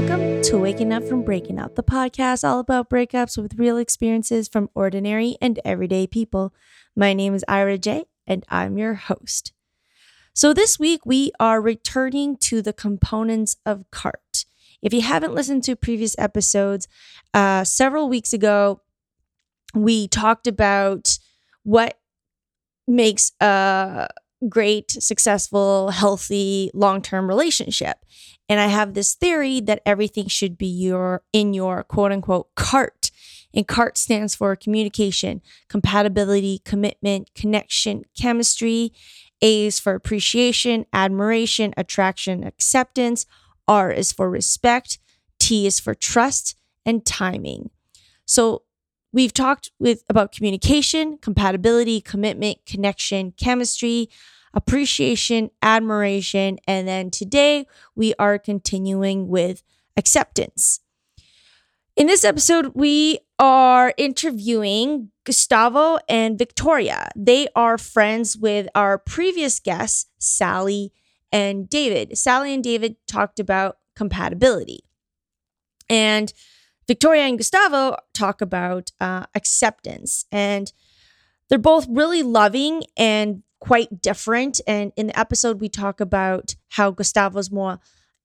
Welcome to Waking Up from Breaking Up, the podcast all about breakups with real experiences from ordinary and everyday people. My name is Ira J, and I'm your host. So, this week we are returning to the components of CART. If you haven't listened to previous episodes, uh, several weeks ago, we talked about what makes a great, successful, healthy, long-term relationship. And I have this theory that everything should be your in your quote unquote cart. And CART stands for communication, compatibility, commitment, connection, chemistry. A is for appreciation, admiration, attraction, acceptance. R is for respect. T is for trust and timing. So we've talked with about communication, compatibility, commitment, connection, chemistry, appreciation, admiration, and then today we are continuing with acceptance. In this episode, we are interviewing Gustavo and Victoria. They are friends with our previous guests, Sally and David. Sally and David talked about compatibility. And Victoria and Gustavo talk about uh, acceptance. And they're both really loving and quite different. And in the episode, we talk about how Gustavo's more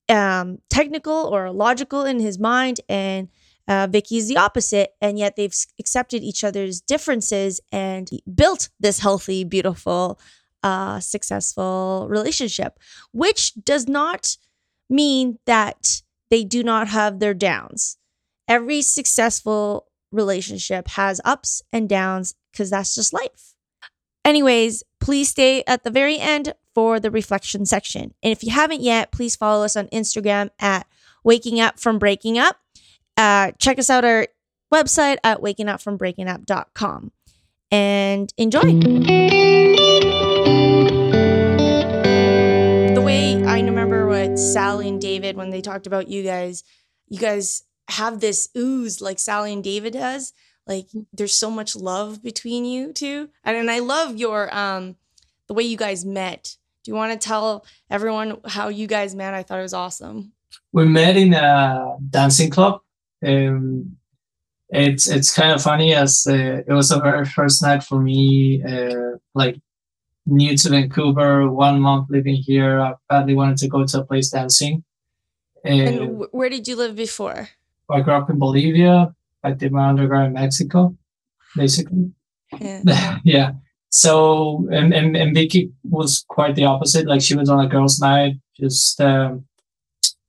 um, technical or logical in his mind, and uh, Vicky is the opposite. And yet they've accepted each other's differences and built this healthy, beautiful, uh, successful relationship, which does not mean that they do not have their downs. Every successful relationship has ups and downs because that's just life. Anyways, please stay at the very end for the reflection section. And if you haven't yet, please follow us on Instagram at Waking Up from Breaking Up. Uh, check us out our website at wakingupfrombreakingup.com and enjoy. The way I remember what Sally and David, when they talked about you guys, you guys have this ooze like Sally and David does like there's so much love between you two. And, and i love your um the way you guys met. Do you want to tell everyone how you guys met? I thought it was awesome. We met in a dancing club. Um it's it's kind of funny as uh, it was the very first night for me uh, like new to vancouver one month living here. I badly wanted to go to a place dancing. And where did you live before i grew up in bolivia I did my undergrad in Mexico, basically. Yeah. yeah. So and, and and Vicky was quite the opposite. Like she was on a girls' night, just um,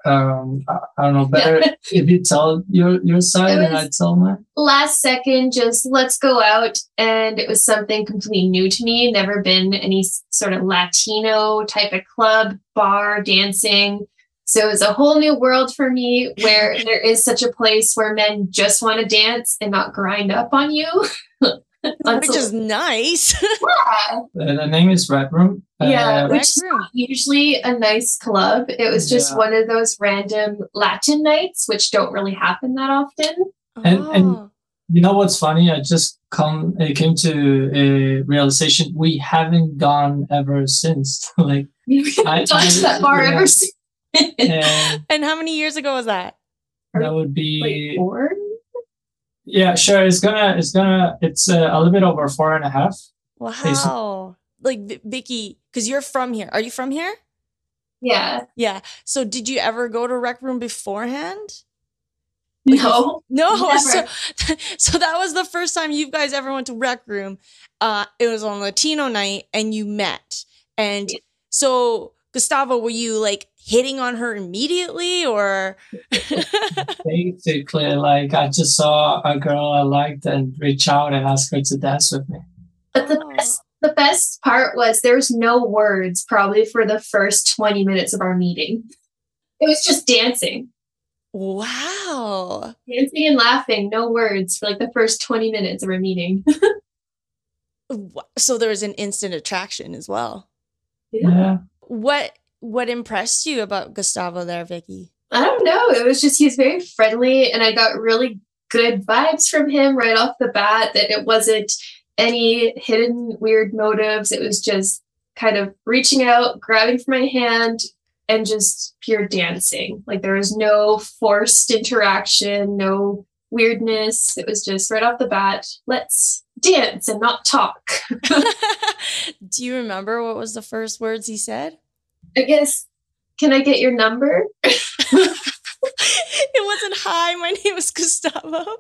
um I, I don't know better yeah. if you tell your your side and I tell mine. Last second, just let's go out, and it was something completely new to me. Never been any sort of Latino type of club, bar, dancing. So it was a whole new world for me where there is such a place where men just want to dance and not grind up on you. Which is nice. yeah. The name is Red Room. Yeah, uh, which is usually a nice club. It was just yeah. one of those random Latin nights, which don't really happen that often. And, oh. and you know what's funny? I just come it came to a realization we haven't gone ever since. like I haven't gone that bar yeah. ever since and, and how many years ago was that? That would be four. Yeah, sure. It's gonna. It's gonna. It's uh, a little bit over four and a half. Wow. Like Vicky, because you're from here. Are you from here? Yeah. Yeah. So did you ever go to rec room beforehand? no. No. So, so that was the first time you guys ever went to rec room. Uh, it was on Latino night and you met. And so Gustavo, were you like hitting on her immediately or? Basically like i just saw a girl i liked and reach out and ask her to dance with me. But the oh. best the best part was there's no words probably for the first 20 minutes of our meeting. It was just dancing. Wow. Dancing and laughing no words for like the first 20 minutes of our meeting. So there was an instant attraction as well. Yeah. What what impressed you about Gustavo there, Vicky? I don't know. It was just he's very friendly, and I got really good vibes from him right off the bat. That it wasn't any hidden weird motives. It was just kind of reaching out, grabbing for my hand, and just pure dancing. Like there was no forced interaction, no weirdness. It was just right off the bat, let's dance and not talk. Do you remember what was the first words he said? I guess, can I get your number? it wasn't hi, my name is Gustavo. no,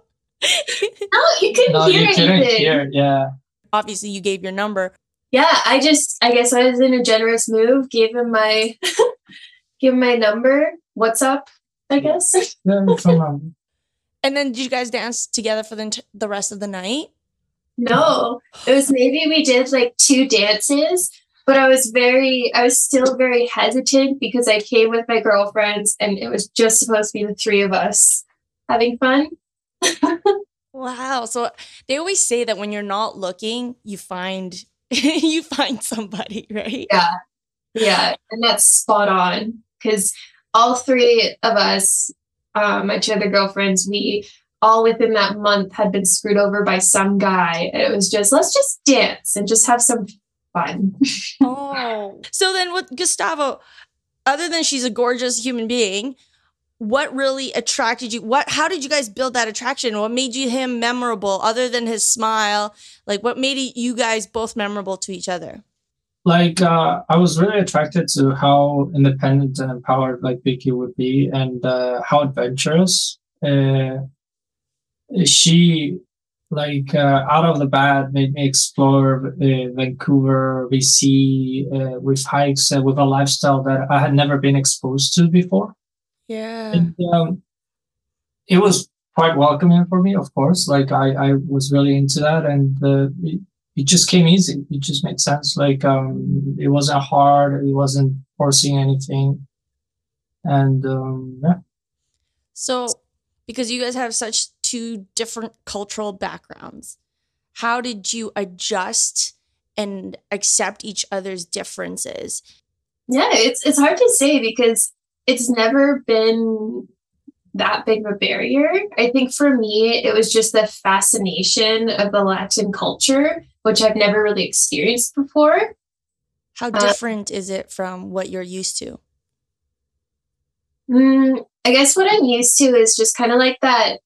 you couldn't no, hear you couldn't anything. hear. Yeah. Obviously, you gave your number. Yeah, I just, I guess I was in a generous move, gave him my, give him my number. What's up? I guess. yeah phone number. And then did you guys dance together for the, the rest of the night? No, it was maybe we did like two dances, but I was very, I was still very hesitant because I came with my girlfriends and it was just supposed to be the three of us having fun. Wow. So they always say that when you're not looking, you find you find somebody, right? Yeah. Yeah. And that's spot on because all three of us, um, my two other girlfriends, we all within that month had been screwed over by some guy. And it was just, let's just dance and just have some fun. oh. So then with Gustavo, other than she's a gorgeous human being, what really attracted you? What how did you guys build that attraction? What made you him memorable other than his smile? Like what made you guys both memorable to each other? Like uh, I was really attracted to how independent and empowered like Vicky would be and uh, how adventurous uh, she like uh, out of the bat made me explore uh, Vancouver, BC uh, with hikes uh, with a lifestyle that I had never been exposed to before. Yeah. And, um, it was quite welcoming for me, of course. Like I, I was really into that, and uh, it, it just came easy. It just made sense. Like um, it wasn't hard. It wasn't forcing anything, and um, yeah. So, because you guys have such two different cultural backgrounds, how did you adjust and accept each other's differences? Yeah, it's it's hard to say because it's never been that big of a barrier. I think for me, it was just the fascination of the Latin culture, which I've never really experienced before. How different uh, is it from what you're used to? Mm, I guess what I'm used to is just kind of like that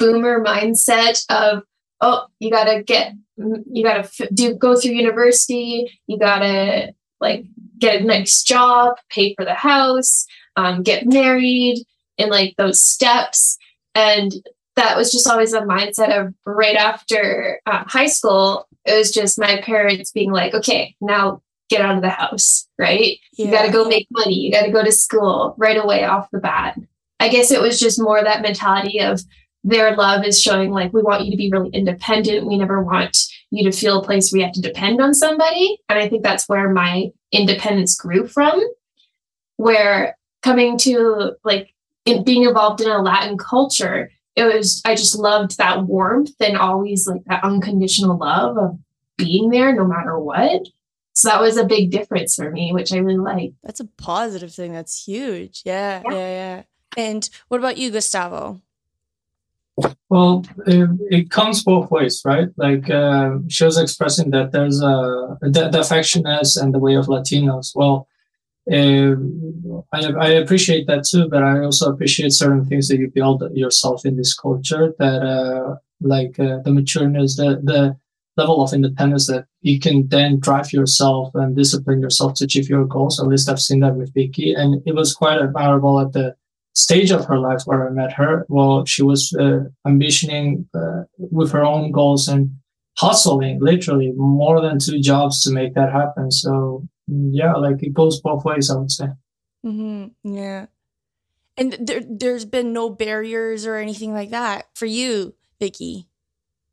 boomer mindset of, oh, you gotta get, you gotta do go through university, you gotta like get a nice job, pay for the house, um, get married, and like those steps. And that was just always a mindset of right after uh, high school. It was just my parents being like, okay, now get out of the house, right? Yeah. You got to go make money. You got to go to school right away off the bat. I guess it was just more that mentality of their love is showing like, we want you to be really independent. We never want you to feel a place where you have to depend on somebody. And I think that's where my independence grew from, where coming to like in, being involved in a Latin culture, it was, I just loved that warmth and always like that unconditional love of being there no matter what. So that was a big difference for me, which I really like. That's a positive thing. That's huge. Yeah, yeah, yeah. yeah. And what about you, Gustavo? Well, it, it, comes both ways, right? Like uh, she was expressing that there's a the, the affectionateness and the way of Latinos. Well, uh, I, I appreciate that too, but I also appreciate certain things that you build yourself in this culture. That uh, like uh, the matureness, the the level of independence that you can then drive yourself and discipline yourself to achieve your goals. At least I've seen that with Vicky, and it was quite admirable at the stage of her life where I met her. Well, she was uh, ambitioning uh, with her own goals and hustling literally more than two jobs to make that happen. So yeah, like it goes both ways, I would say. Mm-hmm. Yeah. And there, there's been no barriers or anything like that for you, Vicky.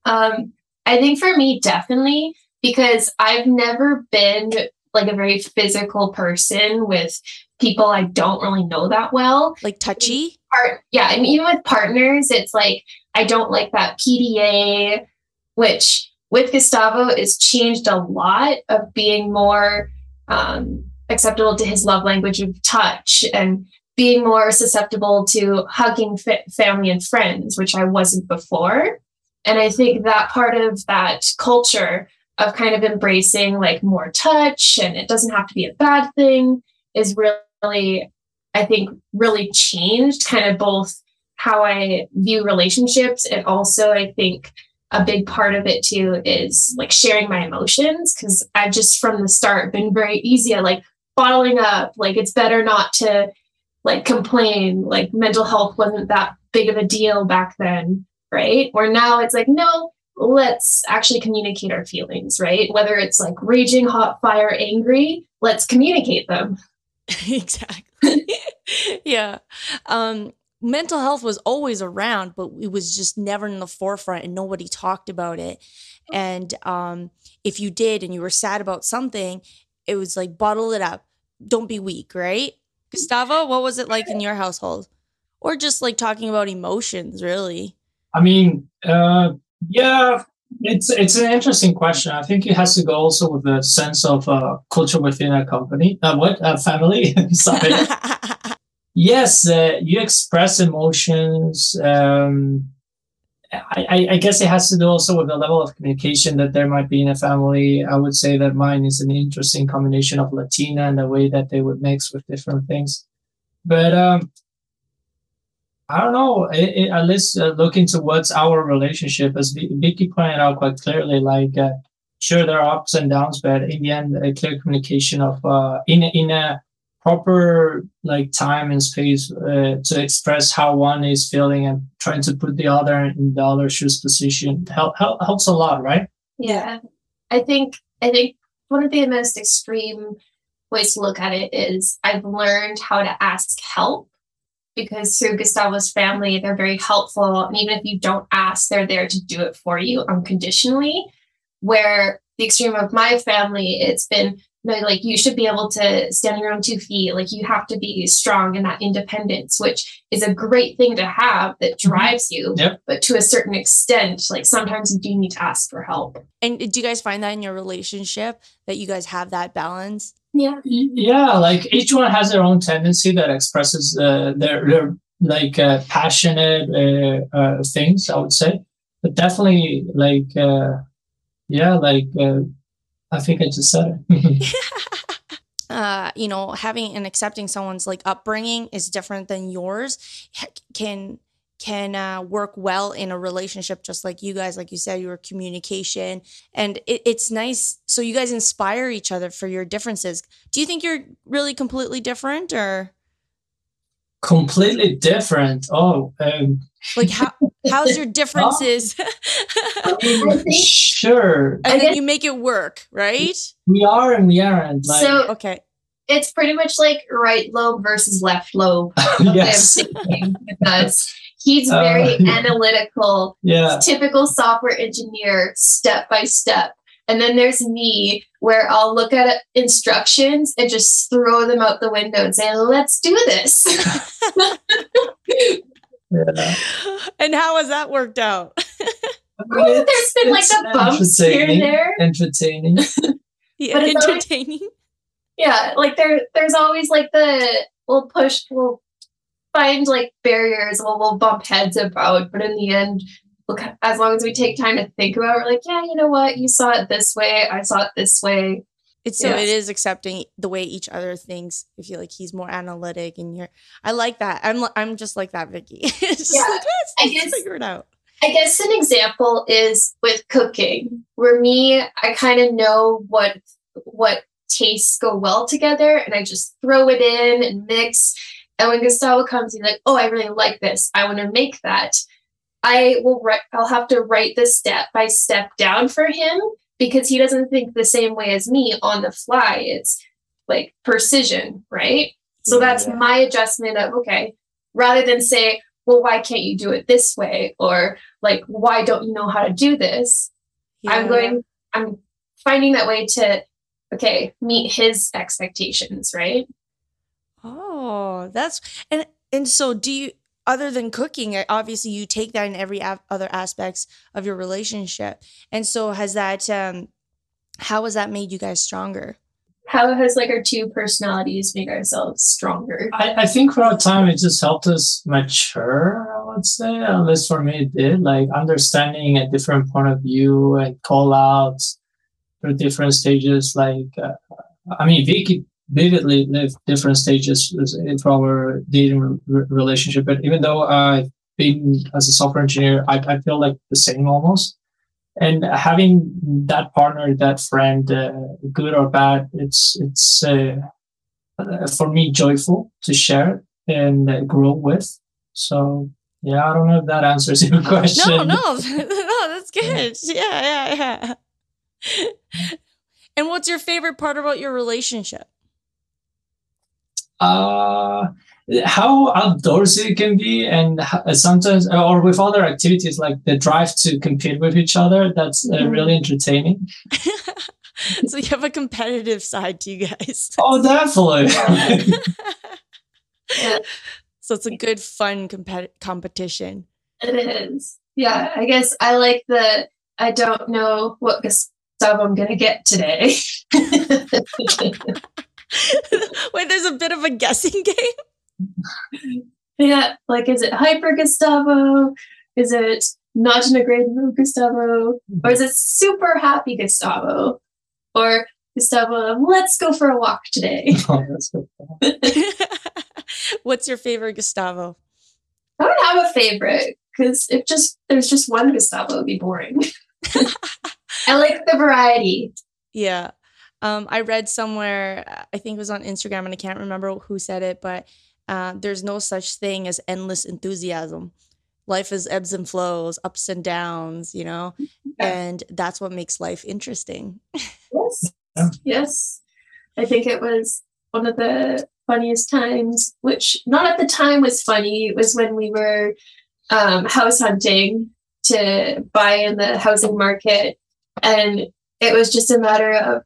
Um, I think for me, definitely, because I've never been like a very physical person with people I don't really know that well. Like touchy? Part, yeah. And even with partners, it's like I don't like that PDA, which with Gustavo is changed a lot of being more um, acceptable to his love language of touch and being more susceptible to hugging family and friends, which I wasn't before. And I think that part of that culture of kind of embracing like more touch and it doesn't have to be a bad thing is really really, I think, really changed kind of both how I view relationships and also I think a big part of it too is like sharing my emotions because I've just from the start been very easy at like bottling up. Like it's better not to like complain. Like mental health wasn't that big of a deal back then, right? Where now it's like, no, let's actually communicate our feelings, right? Whether it's like raging, hot fire, angry, let's communicate them. exactly. yeah. Um, mental health was always around, but it was just never in the forefront and nobody talked about it. And um, if you did and you were sad about something, it was like bottle it up. Don't be weak, right? Gustavo, what was it like in your household? Or just like talking about emotions, really? I mean, uh, yeah, it's it's an interesting question. I think it has to go also with the sense of uh, culture within a company. Uh, what a family? Sorry. yes, uh, you express emotions. Um, I, I, guess it has to do also with the level of communication that there might be in a family. I would say that mine is an interesting combination of Latina and the way that they would mix with different things. But um, I don't know. It, it, at least uh, look what's our relationship, as Vicky pointed out quite clearly. Like, uh, sure, there are ups and downs, but in the end, a clear communication of uh, in in a proper like time and space uh, to express how one is feeling and trying to put the other in the other shoes position help, help, helps a lot, right? Yeah, I think I think one of the most extreme ways to look at it is I've learned how to ask help because through Gustavo's family, they're very helpful. And even if you don't ask, they're there to do it for you unconditionally. Where the extreme of my family, it's been you know, like you should be able to stand on your own two feet. Like you have to be strong in that independence, which is a great thing to have that mm-hmm. drives you. Yep. But to a certain extent, like sometimes you do need to ask for help. And do you guys find that in your relationship that you guys have that balance? Yeah. Yeah, like each one has their own tendency that expresses uh, their, their like uh, passionate uh, uh, things. I would say, but definitely like uh, yeah, like uh, I think I just said it. uh, you know, having and accepting someone's like upbringing is different than yours. Can can uh, work well in a relationship just like you guys like you said your communication. And it, it's nice so you guys inspire each other for your differences. Do you think you're really completely different or? Completely different? Oh um, like how how's your differences? Sure. And then you make it work right? We are and we aren't like, so okay. it's pretty much like right lobe versus left lobe. Yes. because He's uh, very uh, analytical, yeah. typical software engineer, step by step. And then there's me, where I'll look at instructions and just throw them out the window and say, let's do this. yeah. And how has that worked out? there's been like the bumps here and there. Entertaining. yeah, entertaining. Always, yeah, like there there's always like the we'll push we'll find like barriers we'll, we'll bump heads about but in the end look as long as we take time to think about it, we're like yeah you know what? You saw it this way. I saw it this way. It's so it is accepting the way each other thinks. I feel like he's more analytic and you're i like that. I'm i'm just like that vicky. It's yeah, like, I guess, figure it out. I guess an example is with cooking, where me, I kind of know what what tastes go well together, and I just throw it in and mix. And when Gustavo comes, he's like, "Oh, I really like this. I want to make that." I will write. I'll have to write the step by step down for him because he doesn't think the same way as me on the fly. It's like precision, right? So yeah, that's yeah. my adjustment of okay, rather than say, "Well, why can't you do it this way?" or like, "Why don't you know how to do this?" Yeah. I'm going. I'm finding that way to okay meet his expectations, right? Oh, that's and and so do you other than cooking, eh, obviously you take that in every a- other aspects of your relationship. And so has that um how has that made you guys stronger? How has like our two personalities made ourselves stronger? I, I think for a time it just helped us mature, I would say. At least for me it did. Like understanding a different point of view and call outs through different stages. Like uh, I mean Vicky vividly different stages for our dating re- relationship. But even though I've been as a software engineer, I, I feel like the same almost. And having that partner, that friend, uh, good or bad, it's it's uh, for me joyful to share and uh, grow with. So yeah, I don't know if that answers your question. No, no, no, that's good. Yeah, yeah, yeah. And what's your favorite part about your relationship? Uh, how outdoorsy it can be, and sometimes, or with other activities like the drive to compete with each other. That's uh, mm-hmm. really entertaining. so you have a competitive side to you guys. Oh, definitely. so it's a good, fun compet- competition. It is. Yeah, I guess I like the. I don't know what Gustavo I'm gonna get today. Wait, there's a bit of a guessing game. Yeah, like is it hyper Gustavo? Is it not in a great mood Gustavo? Or is it super happy Gustavo? Or Gustavo, let's go for a walk today. Oh, What's your favorite Gustavo? I don't have a favorite because if just there's just one Gustavo, it'd be boring. I like the variety. Yeah. Um, I read somewhere, uh, I think it was on Instagram, and I can't remember who said it, but uh, there's no such thing as endless enthusiasm. Life is ebbs and flows, ups and downs, you know, and that's what makes life interesting. Yes. Yes. I think it was one of the funniest times, which not at the time was funny. It was when we were um, house hunting to buy in the housing market. And it was just a matter of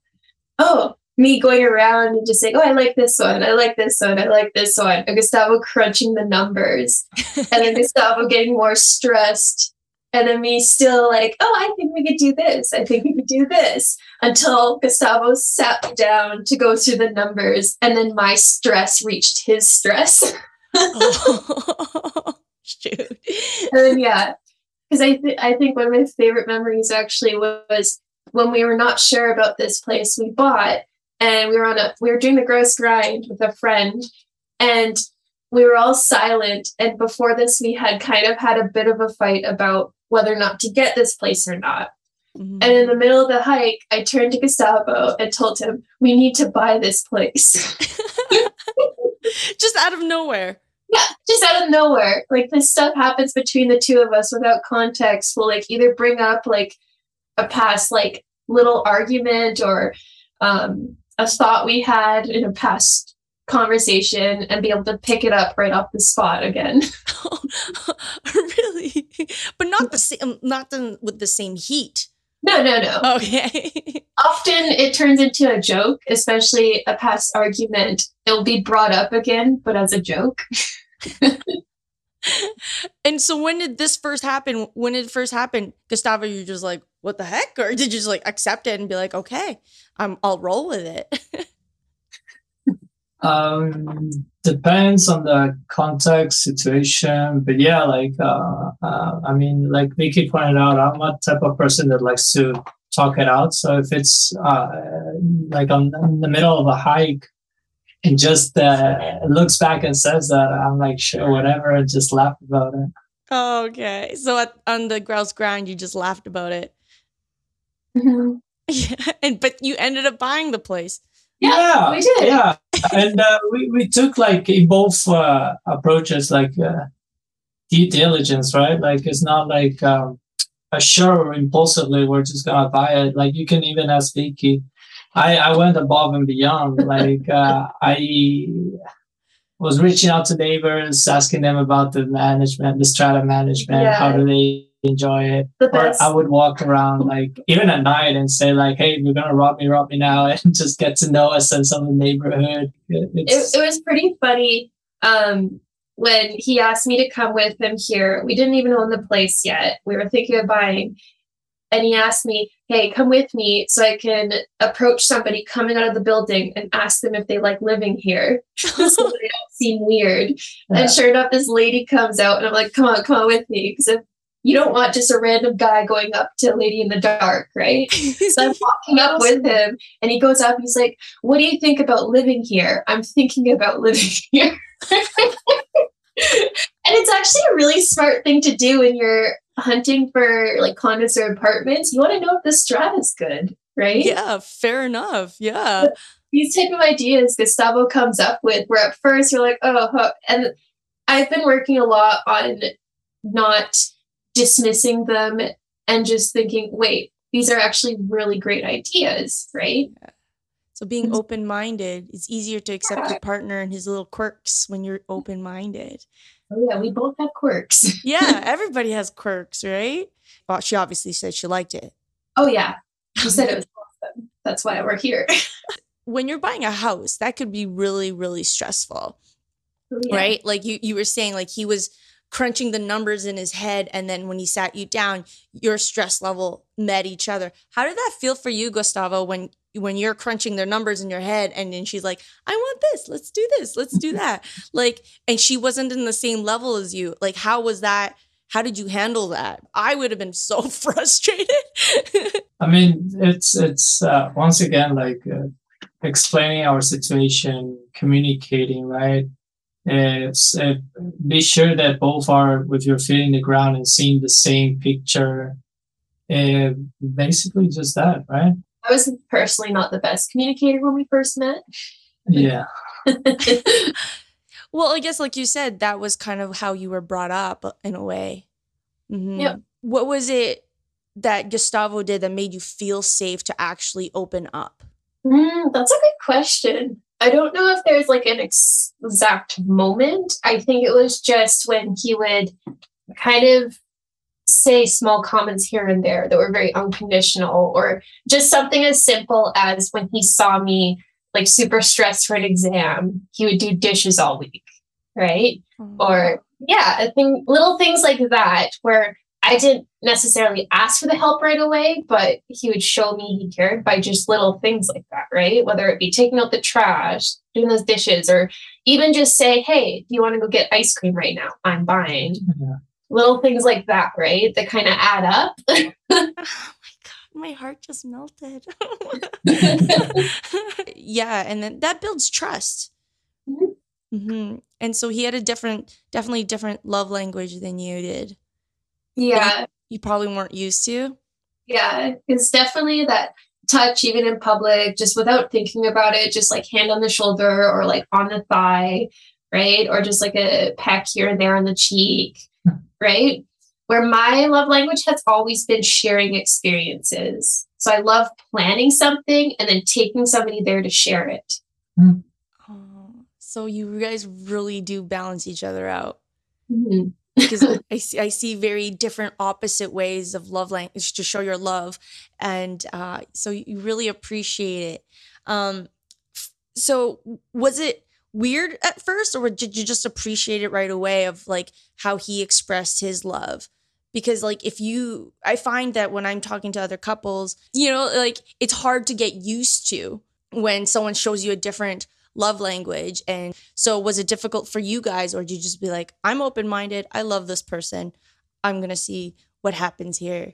oh, me going around and just saying, oh, I like this one, I like this one, I like this one, and Gustavo crunching the numbers, and then Gustavo getting more stressed, and then me still like, oh, I think we could do this, I think we could do this, until Gustavo sat me down to go through the numbers, and then my stress reached his stress. oh, shoot. And then, yeah, because I, th- I think one of my favorite memories actually was when we were not sure about this place we bought and we were on a we were doing the Grouse Grind with a friend and we were all silent and before this we had kind of had a bit of a fight about whether or not to get this place or not. Mm-hmm. and in the middle of the hike i turned to gustavo and told him we need to buy this place. Just out of nowhere. Yeah just out of nowhere. Like this stuff happens between the two of us without context. We'll like either bring up like a past like little argument or um, a thought we had in a past conversation and be able to pick it up right off the spot again. really? But not the same not the, with the same heat. No, no, no. Okay. Often it turns into a joke, especially a past argument. It'll be brought up again, but as a joke. and so when did this first happen? When did it first happen? Gustavo, you're just like, what the heck? Or did you just like accept it and be like, okay, I'm I'll roll with it? um depends on the context situation but yeah like uh, uh i mean like Vicky pointed out i'm a type of person that likes to talk it out so if it's uh like on in the middle of a hike and just uh, looks back and says that i'm like sure whatever and just laugh about it okay so at, on the Grouse Grind, you just laughed about it Mm-hmm. Yeah, and but you ended up buying the place. Yeah, yeah we did. Yeah, and uh, we we took like both uh, approaches, like uh, due diligence, right? Like it's not like um, a sure impulsively we're just gonna buy it. Like you can even ask Vicky. I I went above and beyond. like uh, I was reaching out to neighbors, asking them about the management, the strata management. Yeah. How do they enjoy it. Or I would walk around like even at night and say like, "Hey, you're gonna rob me, rob me now," and just get to know us and some of the neighborhood. It, it, was pretty funny um, when he asked me to come with him here. We didn't even own the place yet. We were thinking of buying, and he asked me, "Hey, come with me so I can approach somebody coming out of the building and ask them if they like living here, so they don't seem weird." Yeah. And sure enough, this lady comes out, and I'm like, "Come on, come on with me," because if you don't want just a random guy going up to a lady in the dark, right? so I'm walking up with him and he goes up, he's like, What do you think about living here? I'm thinking about living here. and it's actually a really smart thing to do when you're hunting for like condos or apartments. You want to know if the strat is good, right? Yeah, fair enough. Yeah. But these type of ideas Gustavo comes up with where at first you're like, oh, huh. and I've been working a lot on not dismissing them and just thinking, wait, these are actually really great ideas, right? Yeah. So being mm-hmm. open minded, it's easier to accept your partner and his little quirks when you're open minded. Oh yeah, we both have quirks. yeah, everybody has quirks, right? Well, she obviously said she liked it. Oh yeah, she said it was awesome. That's why we're here. when you're buying a house, that could be really, really stressful. Oh, yeah. Right? Like you you were saying, like he was crunching the numbers in his head and then when he sat you down your stress level met each other how did that feel for you gustavo when when you're crunching their numbers in your head and then she's like i want this. Let's do this. Let's do that. Like and she wasn't in the same level as you. Like how was that? How did you handle that? I would have been so frustrated. I mean it's it's uh, once again like uh, explaining our situation communicating right? It's, uh, be sure that both are with your feet in the ground and seeing the same picture. Uh, basically, just that, right? I was personally not the best communicator when we first met. Yeah. well, I guess, like you said, that was kind of how you were brought up in a way. Mm-hmm. Yeah. What was it that Gustavo did that made you feel safe to actually open up? Mm, that's a good question. I don't know if there's like an ex- exact moment. I think it was just when he would kind of say small comments here and there that were very unconditional, or just something as simple as when he saw me like super stressed for an exam, he would do dishes all week, right? Mm-hmm. Or yeah, I think little things like that where I didn't necessarily ask for the help right away, but he would show me he cared by just little things like that, right? Whether it be taking out the trash, doing those dishes, or even just say, Hey, do you want to go get ice cream right now? I'm buying. Yeah. Little things like that, right? That kind of add up. oh my God, my heart just melted. yeah. And then that builds trust. Mm-hmm. Mm-hmm. And so he had a different, definitely different love language than you did. Yeah. You, you probably weren't used to. Yeah. It's definitely that touch, even in public, just without thinking about it, just like hand on the shoulder or like on the thigh, right? Or just like a peck here and there on the cheek, right? Where my love language has always been sharing experiences. So I love planning something and then taking somebody there to share it. Mm. Oh, so you guys really do balance each other out. Mm-hmm because I see, I see very different opposite ways of love language to show your love and uh, so you really appreciate it um, so was it weird at first or did you just appreciate it right away of like how he expressed his love because like if you i find that when i'm talking to other couples you know like it's hard to get used to when someone shows you a different love language. And so was it difficult for you guys or did you just be like, I'm open minded, I love this person, I'm gonna see what happens here?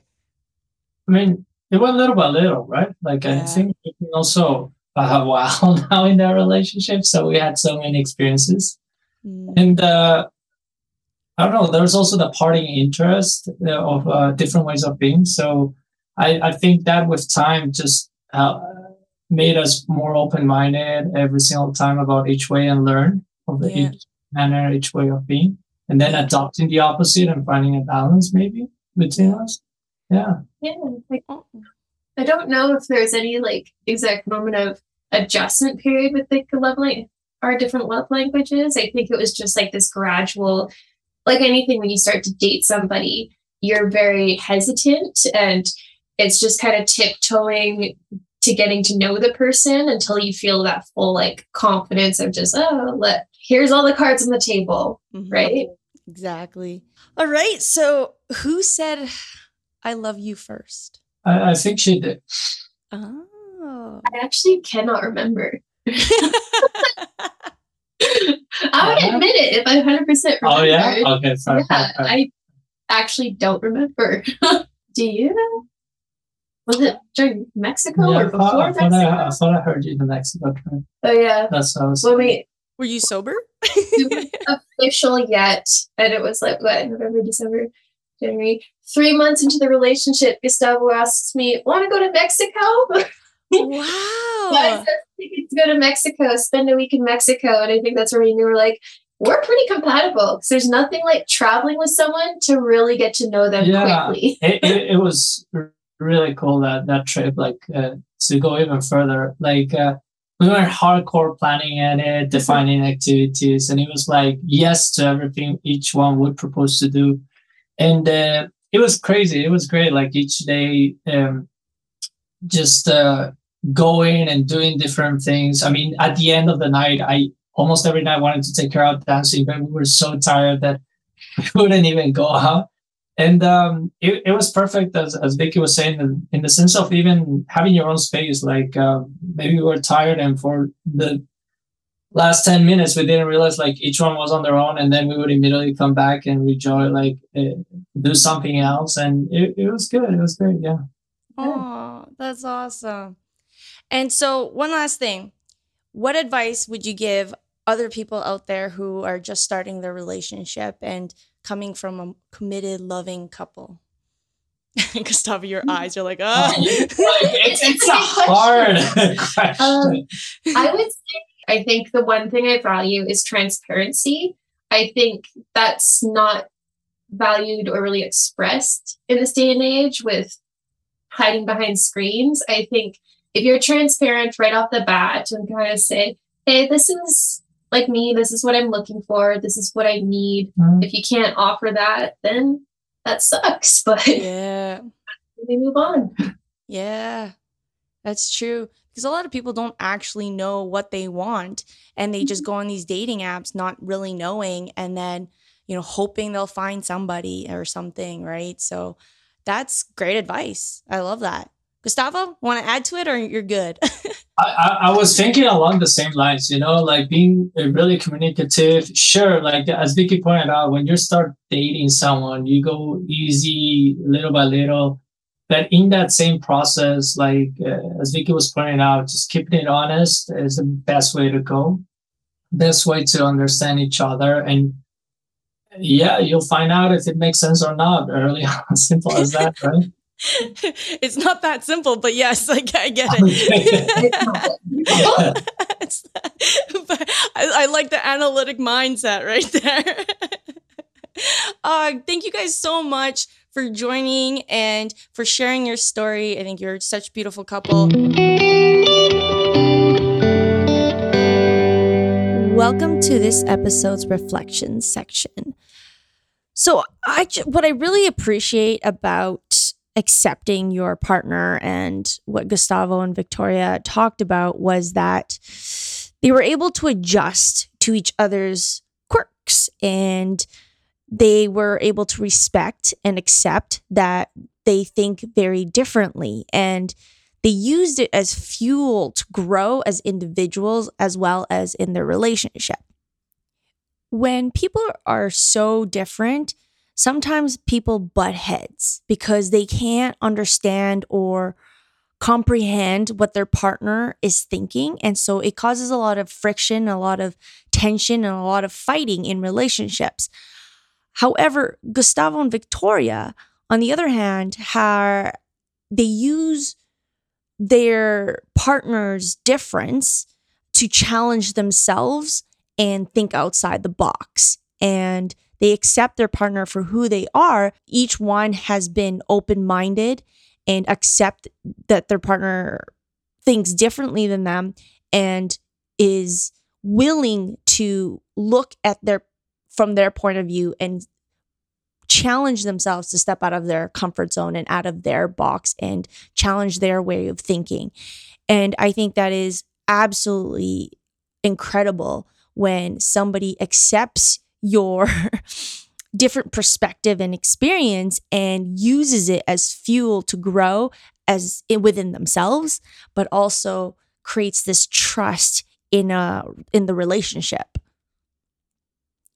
I mean, it went little by little, right? Like yeah. I think also a while now in that relationship, so we had so many experiences, mm. and uh, I don't know. There's also the parting interest uh, of uh, different ways of being. So I, I think that with time, just uh, made us more open-minded every single time about each way and learn of the yeah. each manner, each way of being, and then adopting the opposite and finding a balance maybe between us. Yeah. Yeah. Like, I don't know if there's any like exact moment of adjustment period with the love language, our different love languages. I think it was just like this gradual, like anything when you start to date somebody, you're very hesitant and it's just kind of tiptoeing to getting to know the person until you feel that full like confidence of just oh let here's all the cards on the table mm-hmm. right? Exactly. All right. So who said i love you first i, I think she did oh i actually cannot remember I would uh-huh. admit it if I 100% remember. Oh, yeah? Okay, sorry. Yeah, I, actually don't remember. Do you know? Was it during Mexico Yeah, or I, before thought, I, thought Mexico? I, I thought I heard you in the Mexico trip. oh yeah. That's how I was. When we Were you sober? official yet, and it was like what November, December, January. Three months into the relationship, Gustavo asks me, "Want to go to Mexico?" wow. I said, "Tickets to go to Mexico, spend a week in Mexico, and I think that's where we knew we're like we're pretty compatible because there's nothing like traveling with someone to really get to know them Yeah. quickly. it, it, it was really cool that that trip like uh, to go even further like uh, we were hardcore planning at it defining activities and it was like yes to everything each one would propose to do and uh, it was crazy it was great like each day um, just uh, going and doing different things. I mean at the end of the night i almost every night wanted to take her out dancing but we were so tired that we wouldn't even go out. And um, it, it was perfect as, as Vicky was saying in, in the sense of even having your own space like uh, maybe we were tired and for the last 10 minutes we didn't realize like each one was on their own and then we would immediately come back and enjoy like uh, do something else. And it, it was good. It was great. Yeah. Oh, that's awesome. And so, one last thing. What advice would you give other people out there who are just starting their relationship and coming from a committed, loving couple? Gustavo, your eyes are like, Uh, oh. it's, it's a a big hard question Um, I would say I think the one thing I value is transparency. I think that's not valued or really expressed in this day and age with hiding behind screens. I think if you're transparent right off the bat and kind of say, hey, this is like me, this is what I'm looking for, this is what I need. Mm. If you can't offer that, then that sucks. But yeah. we move on. Yeah, that's true. Because a lot of people don't actually know what they want and they just go on these dating apps not really knowing and then, you know, hoping they'll find somebody or something, right? So that's great advice. I love that. Gustavo, want to add to it or you're good? I, I, was thinking along the same lines, you know, like being really communicative. Sure, like as Vicky pointed out, when you start dating someone, you go easy little by little. But in that same process, like uh, as Vicky was pointing out, just keeping it honest is the best way to go. Best way to understand each other. And yeah, you'll find out if it makes sense or not early on. Simple as that, right? it's not that simple, but yes, like I get it. But I, I like the analytic mindset right there. uh, thank you guys so much for joining and for sharing your story. I think you're such a beautiful couple. Welcome to this episode's reflections section. So, I what I really appreciate about accepting your partner and what Gustavo and Victoria talked about was that they were able to adjust to each other's quirks and they were able to respect and accept that they think very differently and they used it as fuel to grow as individuals as well as in their relationship. When people are so different, sometimes people butt heads because they can't understand or comprehend what their partner is thinking. And so it causes a lot of friction, a lot of tension, and a lot of fighting in relationships. However, Gustavo and Victoria, on the other hand, are they use their partner's difference to challenge themselves and think outside the box. And they accept their partner for who they are. Each one has been open minded and accept that their partner thinks differently than them and is willing to look at their from their point of view and challenge themselves to step out of their comfort zone and out of their box and challenge their way of thinking. And I think that is absolutely incredible when somebody accepts your different perspective and experience and uses it as fuel to grow as within themselves but also creates this trust in a in the relationship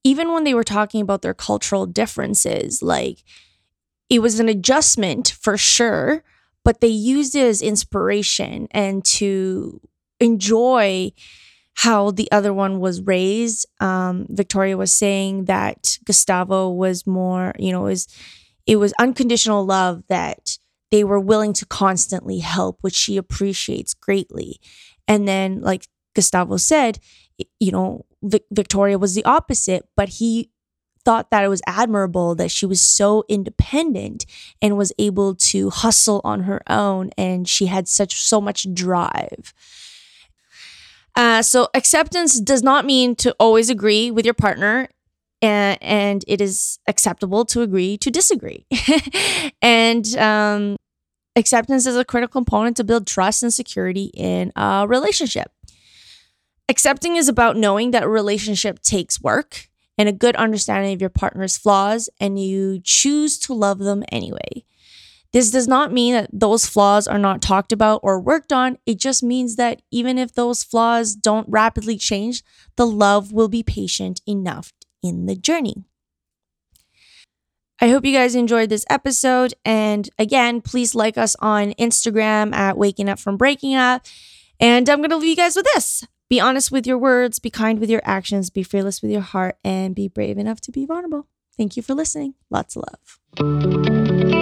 even when they were talking about their cultural differences, like it was an adjustment for sure, but they used it as inspiration and to enjoy how the other one was raised. Um, Victoria was saying that Gustavo was more, you know, was it was unconditional love that they were willing to constantly help, which she appreciates greatly. And then, like Gustavo said, you know, Vic- Victoria was the opposite, but he thought that it was admirable that she was so independent and was able to hustle on her own and she had such so much drive. Uh, so acceptance does not mean to always agree with your partner and, and it is acceptable to agree to disagree. and um, acceptance is a critical component to build trust and security in a relationship. Accepting is about knowing that a relationship takes work and a good understanding of your partner's flaws, and you choose to love them anyway. This does not mean that those flaws are not talked about or worked on. It just means that even if those flaws don't rapidly change, the love will be patient enough in the journey. I hope you guys enjoyed this episode. And again, please like us on Instagram at Waking Up from Breaking Up. And I'm going to leave you guys with this be honest with your words, be kind with your actions, be fearless with your heart, and be brave enough to be vulnerable. Thank you for listening. Lots of love.